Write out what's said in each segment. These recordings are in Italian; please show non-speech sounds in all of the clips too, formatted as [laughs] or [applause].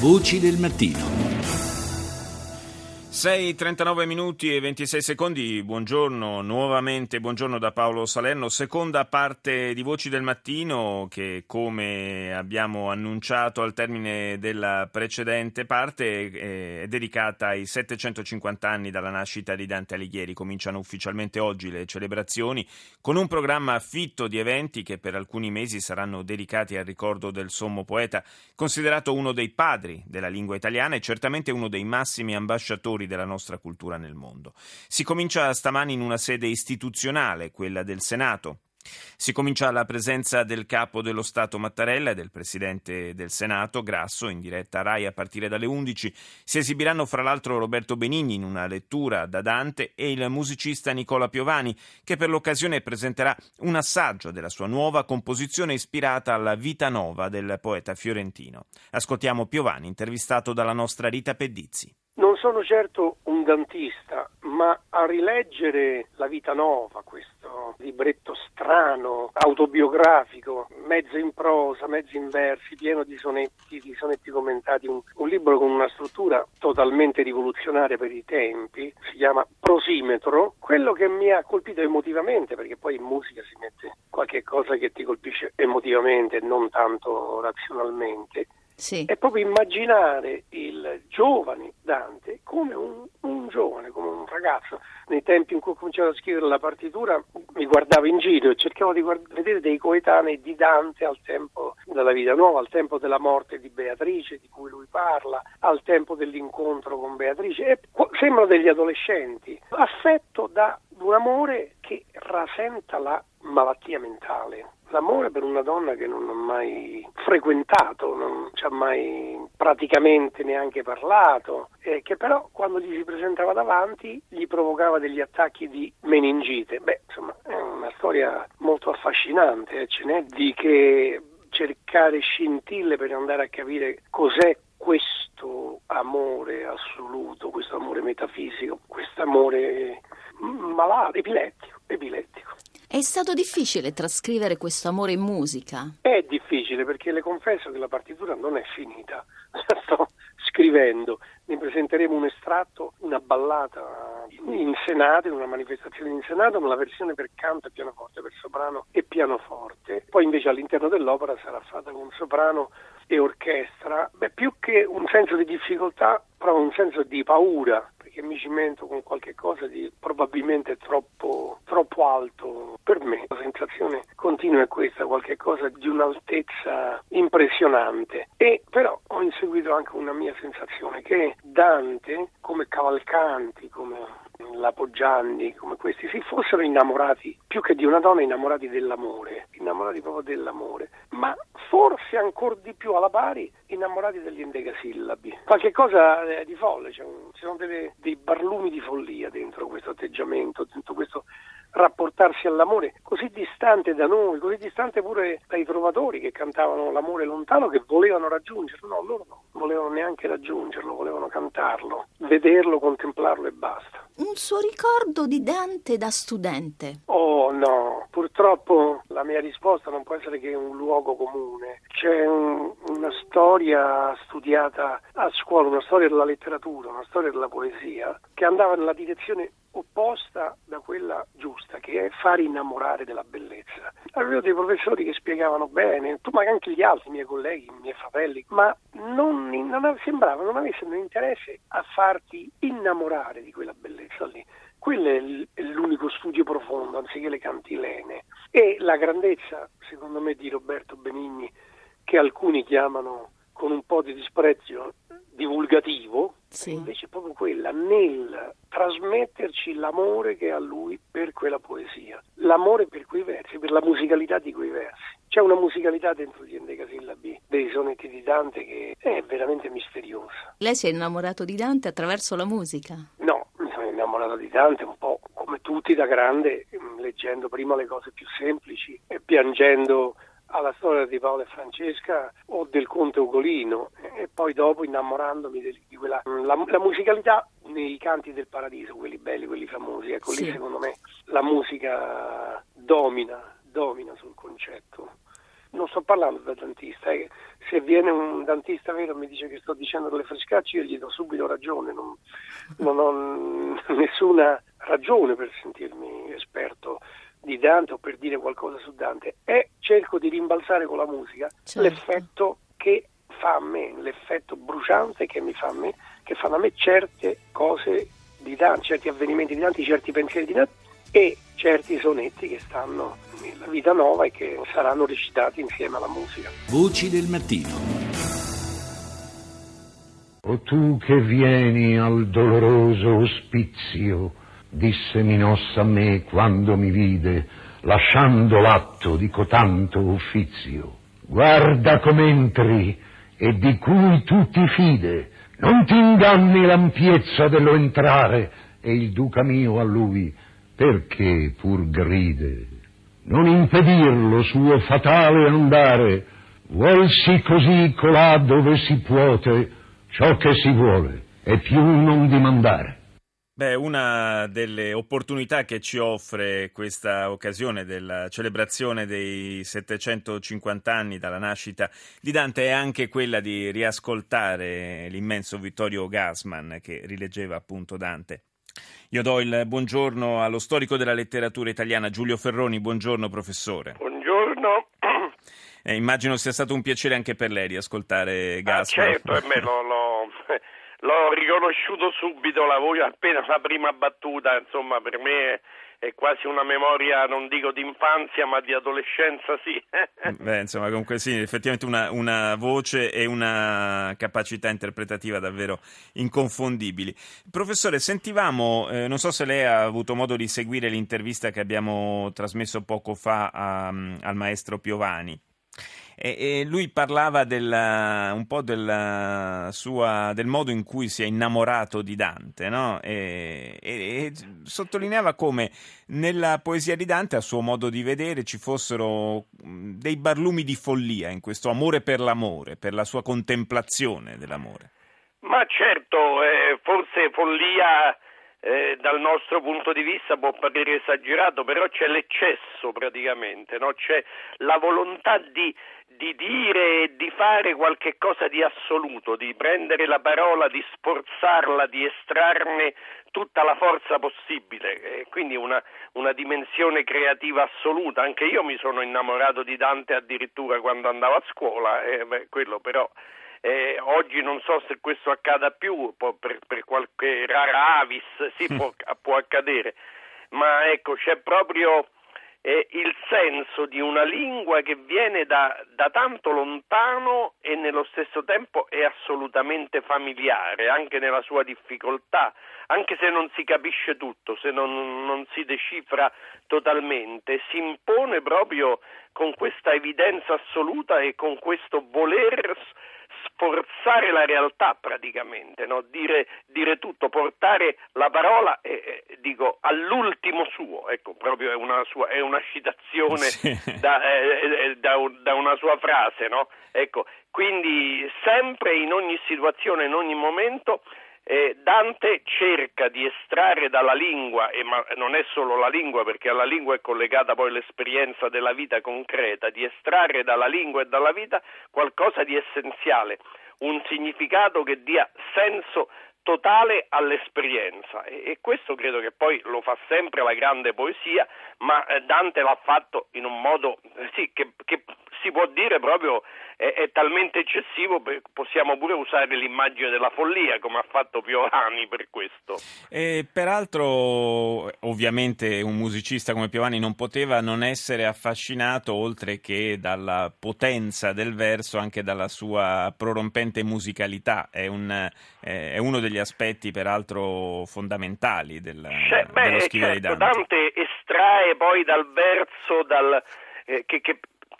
Voci del mattino. 6.39 minuti e 26 secondi, buongiorno nuovamente, buongiorno da Paolo Salerno, seconda parte di Voci del Mattino che come abbiamo annunciato al termine della precedente parte è dedicata ai 750 anni dalla nascita di Dante Alighieri, cominciano ufficialmente oggi le celebrazioni con un programma affitto di eventi che per alcuni mesi saranno dedicati al ricordo del sommo poeta, considerato uno dei padri della lingua italiana e certamente uno dei massimi ambasciatori della nostra cultura nel mondo. Si comincia stamani in una sede istituzionale, quella del Senato. Si comincia alla presenza del capo dello Stato Mattarella e del presidente del Senato Grasso in diretta RAI a partire dalle 11. Si esibiranno fra l'altro Roberto Benigni in una lettura da Dante e il musicista Nicola Piovani che per l'occasione presenterà un assaggio della sua nuova composizione ispirata alla vita nova del poeta fiorentino. Ascoltiamo Piovani intervistato dalla nostra Rita Pedizzi. Non sono certo un dantista, ma a rileggere La vita nova, questo libretto strano, autobiografico, mezzo in prosa, mezzo in versi, pieno di sonetti, di sonetti commentati, un, un libro con una struttura totalmente rivoluzionaria per i tempi, si chiama Prosimetro, quello che mi ha colpito emotivamente, perché poi in musica si mette qualche cosa che ti colpisce emotivamente, non tanto razionalmente, sì. è proprio immaginare il giovane Dante come un, un, giovane, come un ragazzo. Nei tempi in cui ho cominciato a scrivere la partitura mi guardavo in giro e cercavo di guard- vedere dei coetanei di Dante al tempo della vita nuova, al tempo della morte di Beatrice, di cui lui parla, al tempo dell'incontro con Beatrice. E sembrano degli adolescenti, affetto da un amore che rasenta la malattia mentale l'amore per una donna che non ho mai frequentato, non ci ha mai praticamente neanche parlato, e che però quando gli si presentava davanti gli provocava degli attacchi di meningite. Beh, insomma, è una storia molto affascinante, eh? ce n'è di che cercare scintille per andare a capire cos'è questo amore assoluto, questo amore metafisico, questo amore malato, epilettico, epilettico. È stato difficile trascrivere questo amore in musica? È difficile perché le confesso che la partitura non è finita, la [laughs] sto scrivendo, ne presenteremo un estratto, una ballata in Senato, in una manifestazione in Senato, nella versione per canto e pianoforte, per soprano e pianoforte. Poi invece all'interno dell'opera sarà fatta con soprano e orchestra. Beh, più che un senso di difficoltà, provo un senso di paura che mi cimento con qualche cosa di probabilmente troppo, troppo alto per me. La sensazione continua è questa, qualche cosa di un'altezza impressionante. E però ho inseguito anche una mia sensazione che Dante, come Cavalcanti, come la Poggianni, come questi, si fossero innamorati più che di una donna, innamorati dell'amore, innamorati proprio dell'amore, ma forse ancora di più alla pari innamorati degli endecasillabi. Qualche cosa eh, di folle, cioè, ci sono delle, dei barlumi di follia dentro questo atteggiamento, dentro questo rapportarsi all'amore così distante da noi, così distante pure dai trovatori che cantavano l'amore lontano, che volevano raggiungerlo, no, loro non volevano neanche raggiungerlo, volevano cantarlo, vederlo, contemplarlo e basta. Un suo ricordo di Dante da studente? Oh no, purtroppo la mia risposta non può essere che un luogo comune. C'è un, una storia studiata a scuola, una storia della letteratura, una storia della poesia, che andava nella direzione opposta da quella giusta, che è far innamorare della bellezza. Avevo dei professori che spiegavano bene, tu ma anche gli altri, i miei colleghi, i miei fratelli, ma non, non sembrava non avessero interesse a farti innamorare di quella bellezza lì. Quello è l'unico studio profondo, anziché le cantilene. E la grandezza, secondo me, di Roberto Benigni, che alcuni chiamano con un po' di disprezzo divulgativo, sì. invece è proprio quella nel trasmetterci l'amore che ha lui per quella poesia, l'amore per quei versi, per la musicalità di quei versi. C'è una musicalità dentro gli endecasillabi dei sonetti di Dante che è veramente misteriosa. Lei si è innamorato di Dante attraverso la musica? No, innamorato di Dante un po' come tutti da grande, leggendo prima le cose più semplici e piangendo alla storia di Paolo e Francesca o del conte Ugolino e poi dopo innamorandomi di, di quella la, la, musicalità nei canti del paradiso, quelli belli, quelli famosi, ecco sì. lì secondo me la musica domina, domina sul concetto non sto parlando da dentista, eh. se viene un dentista vero e mi dice che sto dicendo delle frescacce io gli do subito ragione, non, non ho [laughs] nessuna ragione per sentirmi esperto di Dante o per dire qualcosa su Dante e cerco di rimbalzare con la musica certo. l'effetto che fa a me, l'effetto bruciante che mi fa a me, che fanno a me certe cose di Dante, certi avvenimenti di Dante, certi pensieri di Dante e certi sonetti che stanno nella vita nuova e che saranno recitati insieme alla musica. Voci del mattino. O tu che vieni al doloroso ospizio, disse Minossa a me quando mi vide, lasciando l'atto di cotanto uffizio. Guarda com'entri e di cui tu ti fide, non ti inganni l'ampiezza dello entrare, e il duca mio a lui, perché pur gride? Non impedir lo suo fatale andare, vuolsi così colà dove si puote ciò che si vuole, e più non dimandare. Beh, una delle opportunità che ci offre questa occasione della celebrazione dei 750 anni dalla nascita di Dante è anche quella di riascoltare l'immenso Vittorio Gassman che rileggeva appunto Dante. Io do il buongiorno allo storico della letteratura italiana Giulio Ferroni. Buongiorno professore. Buongiorno. Eh, immagino sia stato un piacere anche per lei riascoltare Gassman. Ah, certo, e me lo, lo l'ho riconosciuto subito la voce appena la prima battuta, insomma per me è quasi una memoria, non dico di infanzia, ma di adolescenza, sì. [laughs] Beh, insomma, comunque sì, effettivamente una, una, voce e una capacità interpretativa davvero inconfondibili. Professore, sentivamo, eh, non so se lei ha avuto modo di seguire l'intervista che abbiamo trasmesso poco fa a, al maestro Piovani. E, e lui parlava della, un po' sua, del modo in cui si è innamorato di Dante, no? e, e, sottolineava come nella poesia di Dante, a suo modo di vedere, ci fossero dei barlumi di follia in questo amore per l'amore, per la sua contemplazione dell'amore. Ma certo, eh, forse follia eh, dal nostro punto di vista può parere esagerato, però c'è l'eccesso praticamente, no? c'è la volontà di di dire e di fare qualche cosa di assoluto, di prendere la parola, di sforzarla, di estrarne tutta la forza possibile, e quindi una, una, dimensione creativa assoluta. Anche io mi sono innamorato di Dante addirittura quando andavo a scuola, eh, beh, quello però eh, oggi non so se questo accada più, per, per qualche rara avis sì, può, può accadere, ma ecco c'è proprio eh, il senso di una lingua che viene da, da, tanto lontano e nello stesso tempo è assolutamente familiare, anche nella sua difficoltà, anche se non si capisce tutto, se non, non si decifra totalmente, si impone proprio con questa evidenza assoluta e con questo voler forzare la realtà praticamente, no? dire, dire, tutto, portare la parola eh, dico, all'ultimo suo, ecco, proprio è una, sua, è una citazione sì. da, eh, da, da, una sua frase, no? ecco, quindi sempre in ogni situazione, in ogni momento eh, Dante cerca di estrarre dalla lingua, e ma non è solo la lingua perché alla lingua è collegata poi l'esperienza della vita concreta, di estrarre dalla lingua e dalla vita qualcosa di essenziale, un significato che dia senso totale all'esperienza. E, questo credo che poi lo fa sempre la grande poesia, ma eh, Dante l'ha fatto in un modo eh, sì, che, che, si può dire proprio è, è talmente eccessivo, possiamo pure usare l'immagine della follia come ha fatto Piovani per questo. E peraltro ovviamente un musicista come Piovani non poteva non essere affascinato oltre che dalla potenza del verso anche dalla sua prorompente musicalità, è, un, è uno degli aspetti peraltro fondamentali del, cioè, beh, dello scrivere certo, Dante. Dante estrae poi dal verso dal, eh, che, che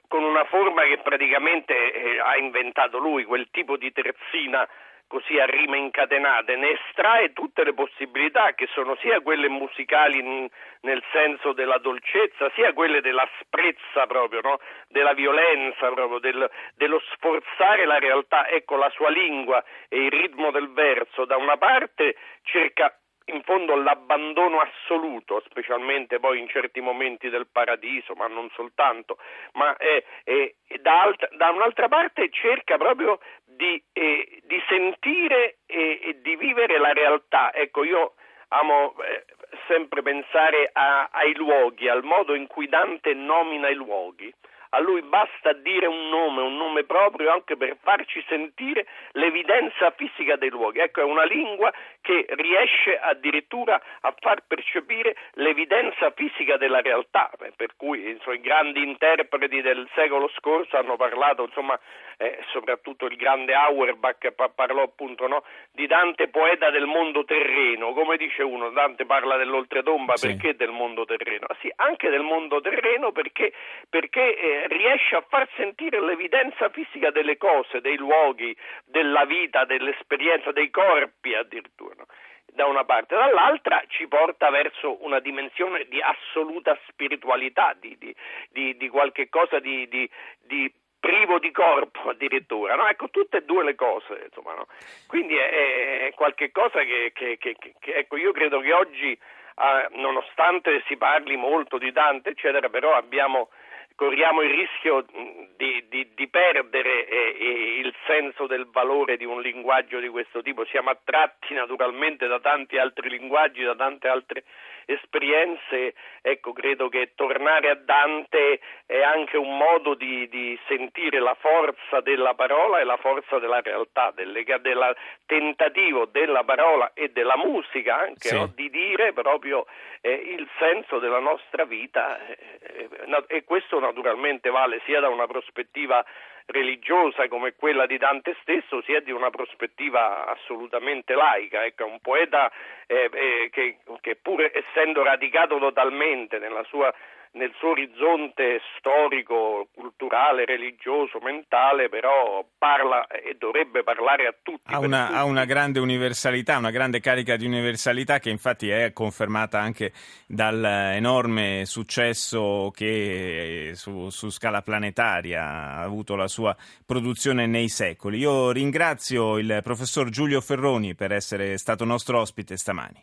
con una forma che praticamente eh, ha inventato lui, quel tipo di terzina così a rime incatenate, ne estrae tutte le possibilità che sono sia quelle musicali n- nel senso della dolcezza, sia quelle dell'asprezza proprio, no? della violenza proprio, del, dello sforzare la realtà. Ecco, la sua lingua e il ritmo del verso da una parte cerca in fondo l'abbandono assoluto, specialmente poi in certi momenti del paradiso, ma non soltanto, ma eh, eh, da, alt- da, un'altra parte cerca proprio di, eh, di sentire e di vivere la realtà. Ecco, io amo eh, sempre pensare a, ai luoghi, al modo in cui Dante nomina i luoghi a lui basta dire un nome, un nome proprio anche per farci sentire l'evidenza fisica dei luoghi. Ecco, è una lingua che riesce addirittura a far percepire l'evidenza fisica della realtà, eh, per cui insomma, i grandi interpreti del secolo scorso hanno parlato, insomma, eh, soprattutto il grande Auerbach parlò appunto no, di Dante poeta del mondo terreno, come dice uno, Dante parla dell'oltretomba sì. perché del mondo terreno? Sì, anche del mondo terreno perché, perché eh, riesce a far sentire l'evidenza fisica delle cose, dei luoghi, della vita, dell'esperienza, dei corpi addirittura. No? da una parte, dall'altra ci porta verso una dimensione di assoluta spiritualità, di, di, di, di qualche cosa di, privo di corpo addirittura. No? Ecco, tutte e due le cose, insomma, no? Quindi è, è qualche cosa che, che, che, che, ecco, io credo che oggi, eh, nonostante si parli molto di Dante, eccetera, però abbiamo corriamo il rischio di, di, di perdere eh, il senso del valore di un linguaggio di questo tipo. Siamo attratti naturalmente da tanti altri linguaggi, da tante altre esperienze. Ecco, credo che tornare a Dante è anche un modo di, di sentire la forza della parola e la forza della realtà, del, del tentativo della parola e della musica anche, sì. no? di dire proprio eh, il senso della nostra vita. Eh, eh e questo naturalmente vale sia da una prospettiva religiosa come quella di Dante stesso, sia di una prospettiva assolutamente laica. Ecco, un poeta eh, eh, che, che pur essendo radicato totalmente nella sua nel suo orizzonte storico, culturale, religioso, mentale, però parla e dovrebbe parlare a tutti. Ha una, tutti. ha una, grande universalità, una grande carica di universalità che infatti è confermata anche dall'enorme successo che su, su scala planetaria ha avuto la sua produzione nei secoli. Io ringrazio il professor Giulio Ferroni per essere stato nostro ospite stamani.